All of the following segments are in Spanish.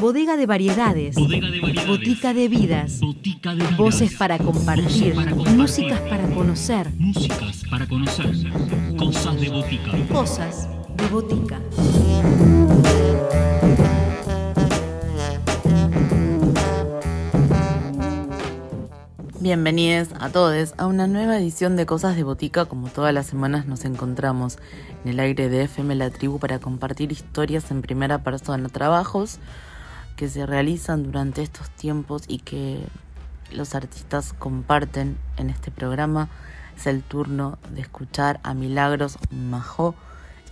Bodega de variedades. Bodega de variedades. Botica de vidas. Botica de vidas. Voces para compartir. Voces para compartir. Músicas para conocer. Músicas para conocer. Cosas de botica. Cosas de botica. Bienvenidos a todos a una nueva edición de Cosas de Botica. Como todas las semanas nos encontramos en el aire de FM La Tribu para compartir historias en primera persona, trabajos que se realizan durante estos tiempos y que los artistas comparten en este programa. Es el turno de escuchar a Milagros Majó.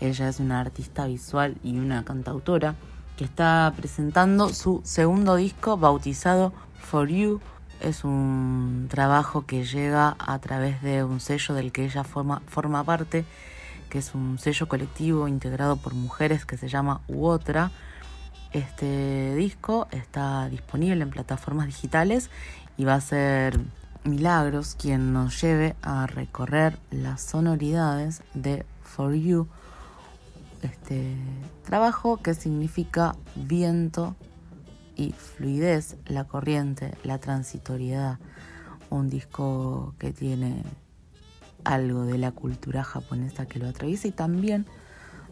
Ella es una artista visual y una cantautora que está presentando su segundo disco bautizado For You es un trabajo que llega a través de un sello del que ella forma, parte, que es un sello colectivo integrado por mujeres que se llama Uotra. Este disco está disponible en plataformas digitales y va a ser Milagros quien nos lleve a recorrer las sonoridades de For You, este trabajo que significa viento y fluidez, la corriente, la transitoriedad. Un disco que tiene algo de la cultura japonesa que lo atraviesa y también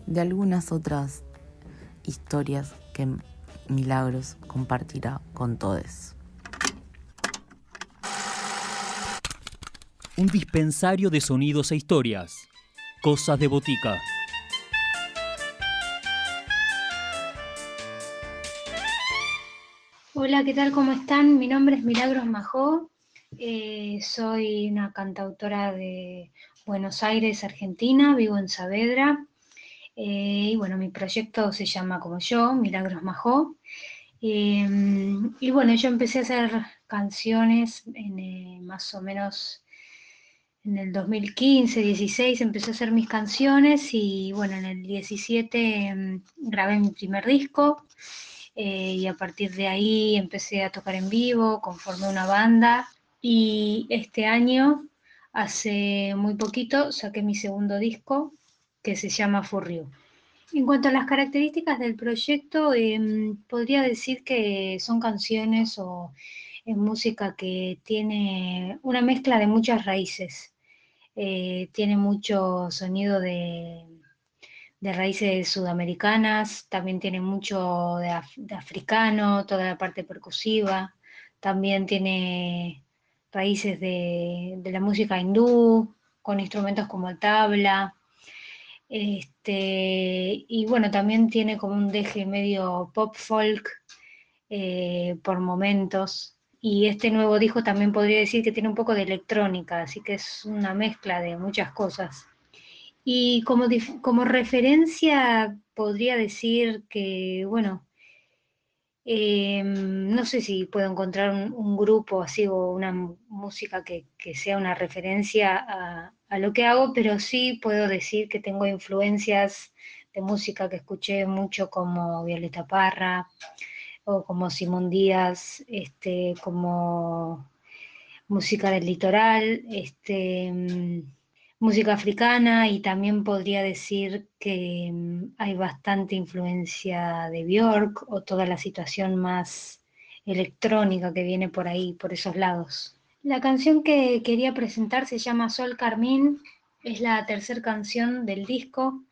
de algunas otras historias que Milagros compartirá con todos. Un dispensario de sonidos e historias. Cosas de botica. Hola, ¿qué tal? ¿Cómo están? Mi nombre es Milagros Majó. eh, soy una cantautora de Buenos Aires, Argentina. Vivo en Saavedra. eh, y bueno, mi proyecto se llama como yo, Milagros Majó. Eh, y bueno, yo empecé a hacer canciones en, más o menos en el 2015, 16, empecé a hacer mis canciones y bueno, en el 17 mm, grabé mi primer disco eh, y a partir de ahí empecé a tocar en vivo, conformé una banda y este año, hace muy poquito, saqué mi segundo disco que se llama Furriu. En cuanto a las características del proyecto, em, podría decir que son canciones o música que tiene una mezcla de muchas raíces. Eh, tiene mucho sonido de, de raíces sudamericanas, también tiene mucho de, af- de africano, toda la parte percusiva, también tiene raíces de, de la música hindú, con instrumentos como el tabla, este, y bueno, también tiene como un deje medio pop folk eh, por momentos. Y este nuevo disco también podría decir que tiene un poco de electrónica, así que es una mezcla de muchas cosas. Y como, como referencia podría decir que, bueno, eh, no sé si puedo encontrar un, un grupo así o una música que, que sea una referencia a, a lo que hago, pero sí puedo decir que tengo influencias de música que escuché mucho como Violeta Parra o como Simón Díaz, este, como música del litoral, este, mm, música africana y también podría decir que mm, hay bastante influencia de Björk o toda la situación más electrónica que viene por ahí, por esos lados. La canción que quería presentar se llama Sol Carmín, es la tercera canción del disco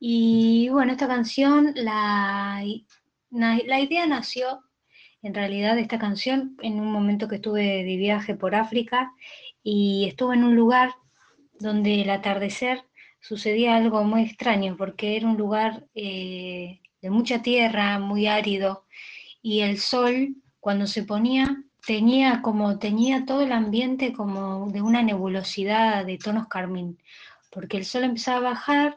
y bueno, esta canción, la, la idea nació en realidad de esta canción en un momento que estuve de viaje por África y estuve en un lugar donde el atardecer sucedía algo muy extraño porque era un lugar eh, de mucha tierra, muy árido y el sol cuando se ponía tenía como tenía todo el ambiente como de una nebulosidad de tonos carmín porque el sol empezaba a bajar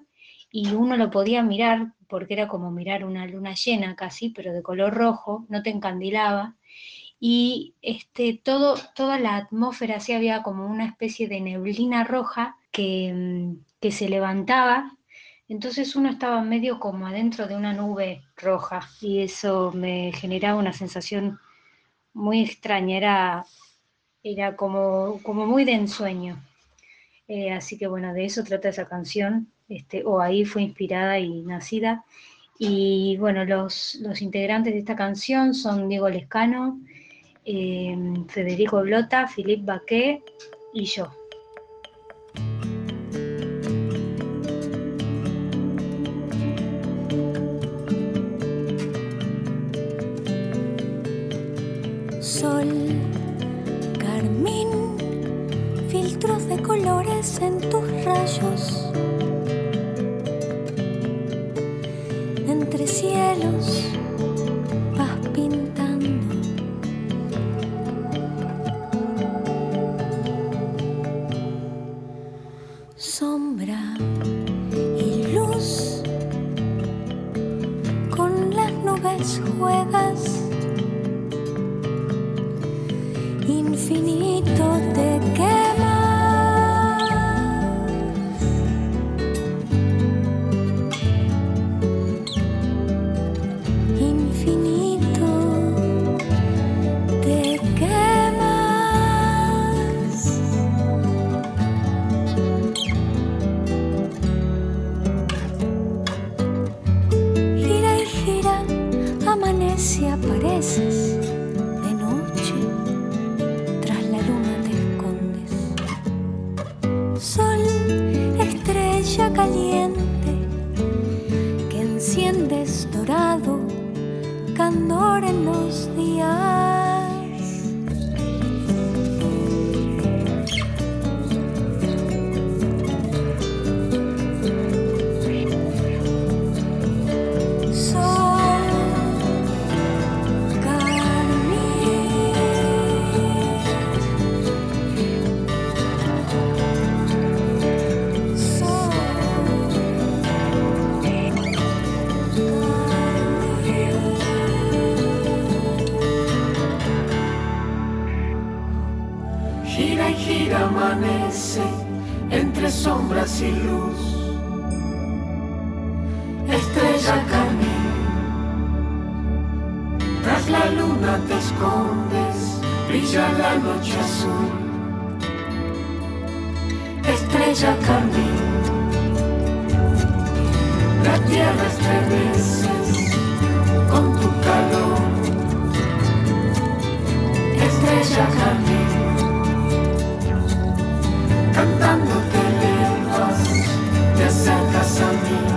y uno lo podía mirar porque era como mirar una luna llena casi, pero de color rojo, no te encandilaba. Y este, todo, toda la atmósfera sí había como una especie de neblina roja que, mm, que se levantaba. Entonces uno estaba medio como adentro de una nube roja y eso me generaba una sensación muy extraña, era, era como, como muy de ensueño. Eh, así que bueno, de eso trata esa canción, este, o ahí fue inspirada y nacida. Y bueno, los, los integrantes de esta canción son Diego Lescano, eh, Federico Blota, Philippe Baquet y yo. Sol, carmín, filtros de colores en tus rayos. With. Sol, estrella caliente, que enciendes dorado, candor en los días. Gira y gira amanece entre sombras y luz. Estrella carmín, tras la luna te escondes, brilla la noche azul. Estrella carmín, la tierra estremeces con tu calor. Estrella carmín cantando te elevas, te acercas a mí.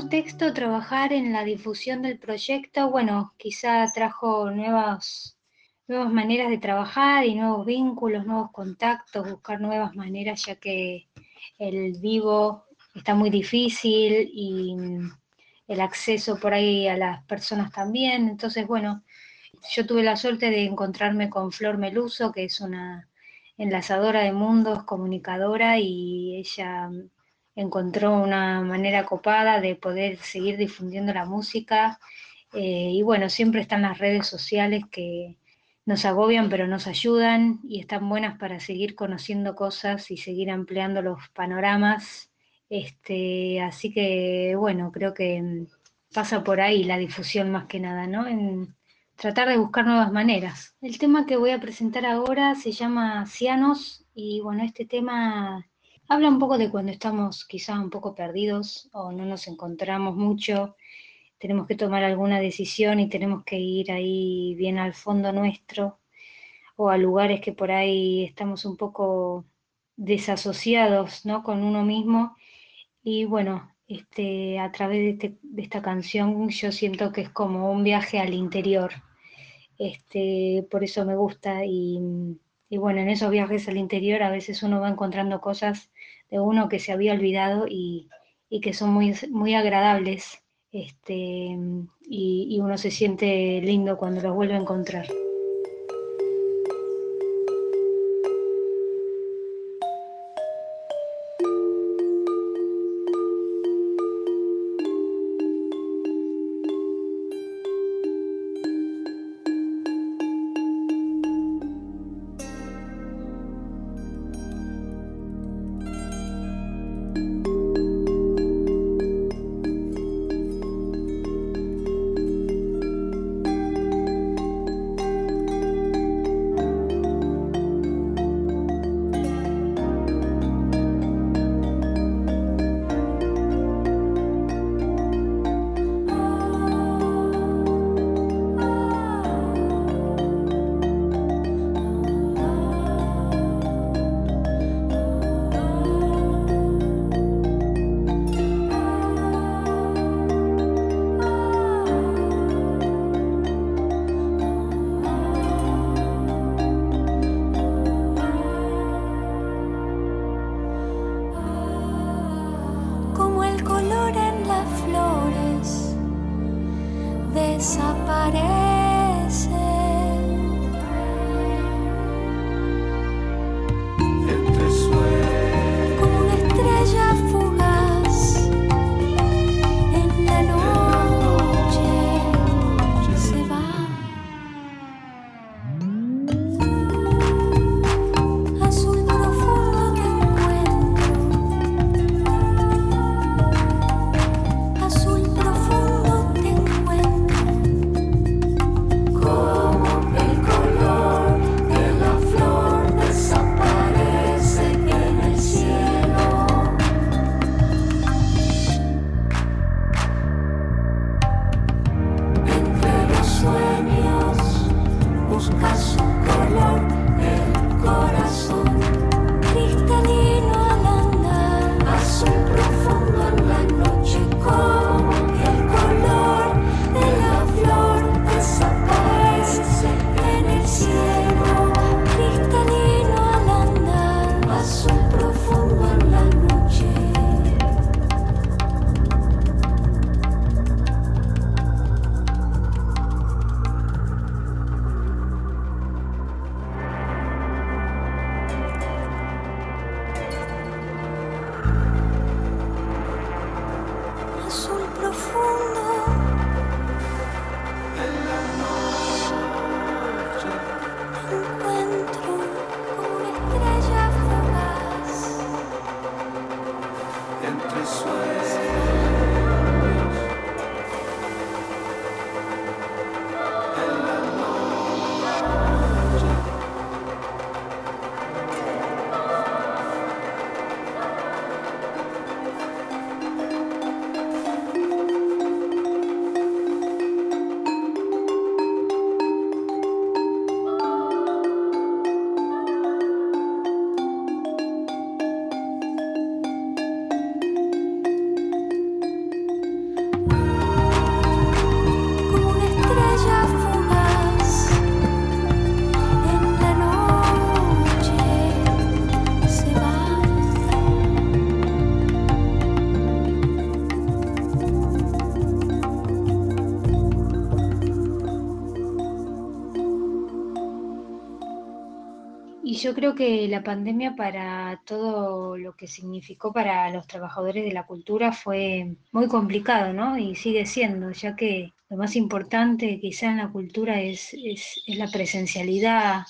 Contexto, trabajar en la difusión del proyecto, bueno, quizá trajo nuevas, nuevas maneras de trabajar y nuevos vínculos, nuevos contactos, buscar nuevas maneras, ya que el vivo está muy difícil y el acceso por ahí a las personas también. Entonces, bueno, yo tuve la suerte de encontrarme con Flor Meluso, que es una enlazadora de mundos, comunicadora, y ella encontró una manera copada de poder seguir difundiendo la música. eh, y bueno, siempre están las redes sociales que nos agobian pero nos ayudan y están buenas para seguir conociendo cosas y seguir ampliando los panoramas. Este, así que bueno, creo que pasa por ahí la difusión más que nada, ¿no? En tratar de buscar nuevas maneras. El tema que voy a presentar ahora se llama Cianos y bueno, este tema habla un poco de cuando estamos quizás un poco perdidos o no nos encontramos mucho, tenemos que tomar alguna decisión y tenemos que ir ahí bien al fondo nuestro o a lugares que por ahí estamos un poco desasociados, ¿no? con uno mismo y bueno, este, a través de, este- esta canción yo siento que es como un viaje al interior. Este, por eso me gusta y bueno, en esos viajes al interior a veces uno va encontrando cosas de uno que se había olvidado y, y que son muy, muy agradables. Este, y, y uno se siente lindo cuando los vuelve a encontrar. Y yo creo que la pandemia para todo lo que significó para los trabajadores de la cultura fue muy complicado, ¿no? Y sigue siendo, ya que lo más importante quizá en la cultura es, es, la presencialidad,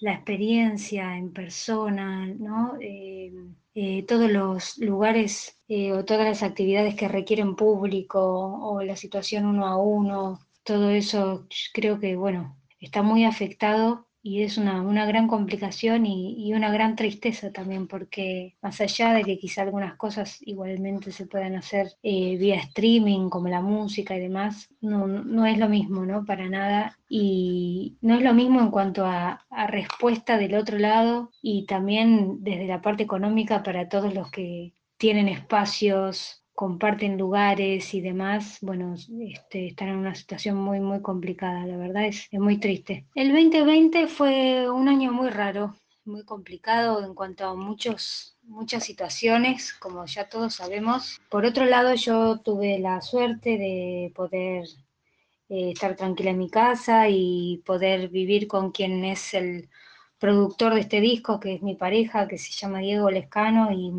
la experiencia en persona, ¿no? Eh, eh, todos los lugares eh, o todas las actividades que requieren público o la situación uno a uno, todo eso creo que, bueno, está muy afectado y es una, una gran complicación y, y una gran tristeza también, porque más allá de que quizá algunas cosas igualmente se puedan hacer eh, vía streaming, como la música y demás, no, no es lo mismo, ¿no? Para nada. Y no es lo mismo en cuanto a, a respuesta del otro lado y también desde la parte económica para todos los que tienen espacios comparten lugares y demás, bueno, este, están en una situación muy, muy complicada, la verdad es, es muy triste. El 2020 fue un año muy raro, muy complicado en cuanto a muchos, muchas situaciones, como ya todos sabemos. Por otro lado, yo tuve la suerte de poder eh, estar tranquila en mi casa y poder vivir con quien es el productor de este disco, que es mi pareja, que se llama Diego Lescano, y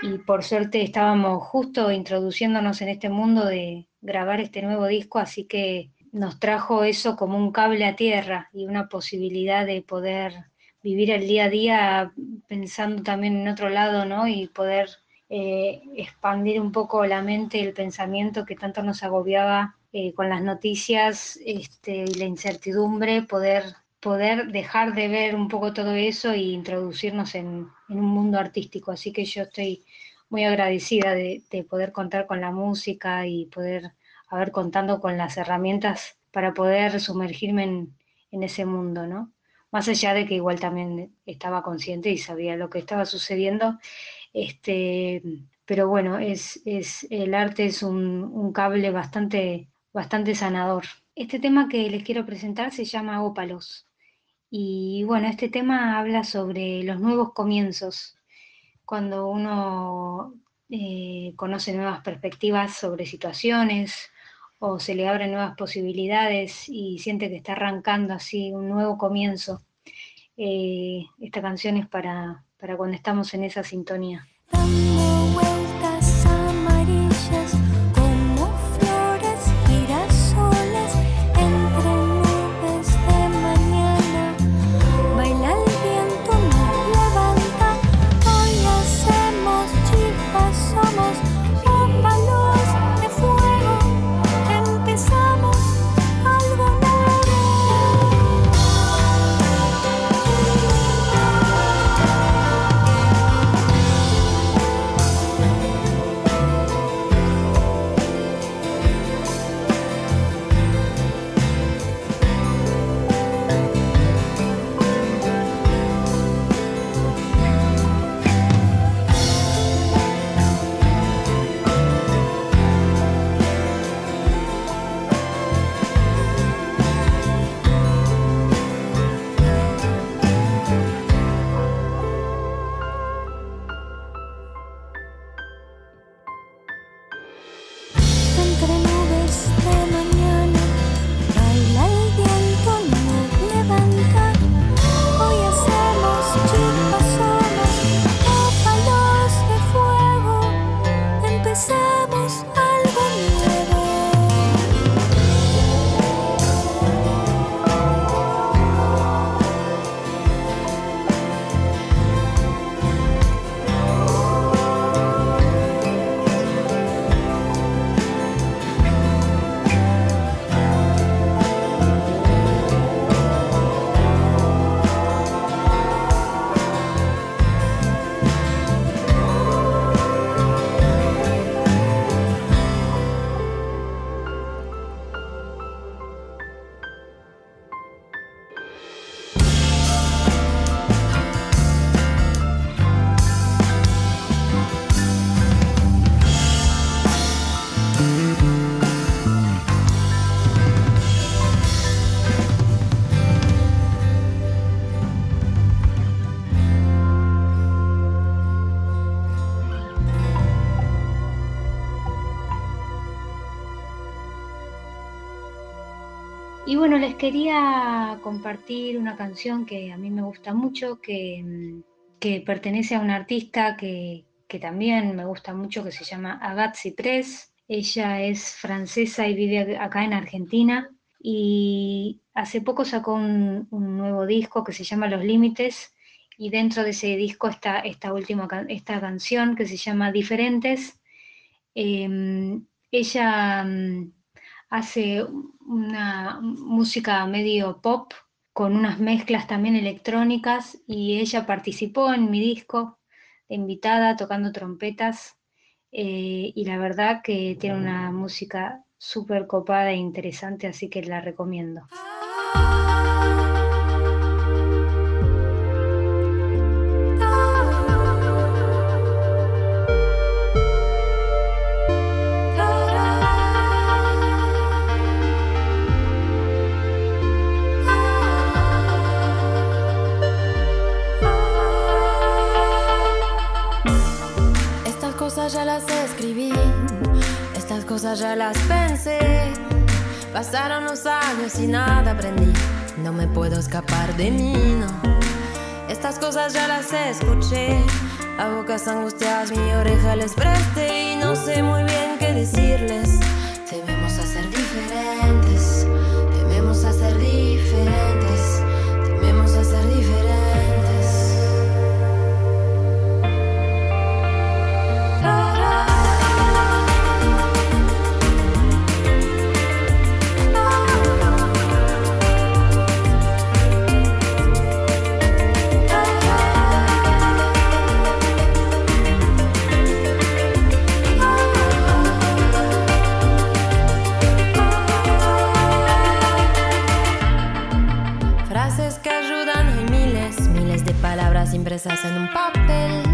y por suerte estábamos justo introduciéndonos en este mundo de grabar este nuevo disco, así que nos trajo eso como un cable a tierra y una posibilidad de poder vivir el día a día pensando también en otro lado, ¿no? Y poder eh, expandir un poco la mente y el pensamiento que tanto nos agobiaba eh, con las noticias este, y la incertidumbre, poder poder dejar de ver un poco todo eso e introducirnos en, un mundo artístico. Así que yo estoy muy agradecida de, de, poder contar con la música y poder haber contando con las herramientas para poder sumergirme en, ese mundo, ¿no? Más allá de que igual también estaba consciente y sabía lo que estaba sucediendo, este, pero bueno, es, es, el arte es un, un cable bastante, bastante sanador. Este tema que les quiero presentar se llama Ópalos. Y bueno, este tema habla sobre los nuevos comienzos, cuando uno eh, conoce nuevas perspectivas sobre situaciones o se le abren nuevas posibilidades y siente que está arrancando así un nuevo comienzo. Eh, esta canción es para, para cuando estamos en esa sintonía. Y bueno, les quería compartir una canción que a mí me gusta mucho, que, mm, que pertenece a una artista que, que también me gusta mucho, que se llama Agathe Ciprés. Ella es francesa y vive acá en Argentina. Y hace poco sacó un, un nuevo disco que se llama Los Límites. Y dentro de ese disco está esta última esta canción que se llama Diferentes. Em, ella mm, hace una música medio pop con unas mezclas también electrónicas y ella participó en mi disco de invitada tocando trompetas eh, y la verdad que tiene una música súper copada e interesante, así que la recomiendo. Cosas ya las pensé. Pasaron los años y nada aprendí, no me puedo escapar de mí, no. Estas cosas ya las escuché, a bocas angustiadas mi oreja les presté y no sé muy bien qué decirles. Impresas en un papel.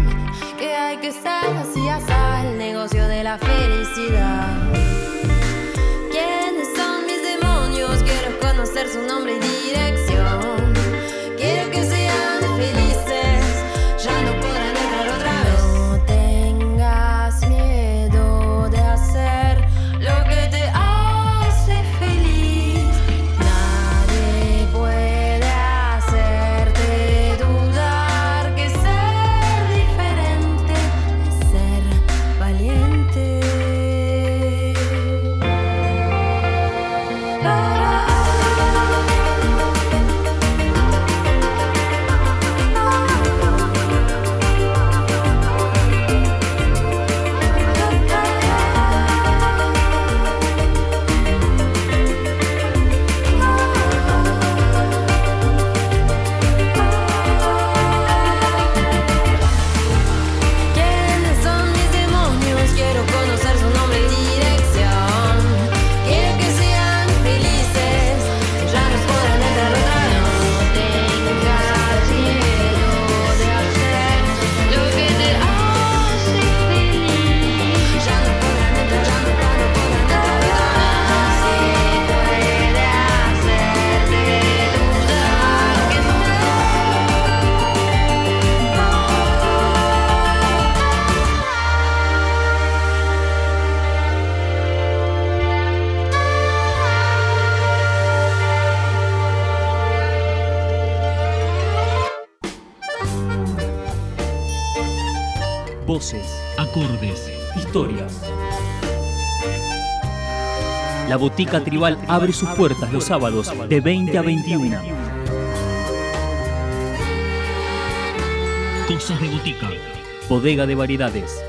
Voces, acordes, historias. La Botica Tribal abre sus puertas los sábados de 20 a 21. cosas de botica. Bodega de variedades,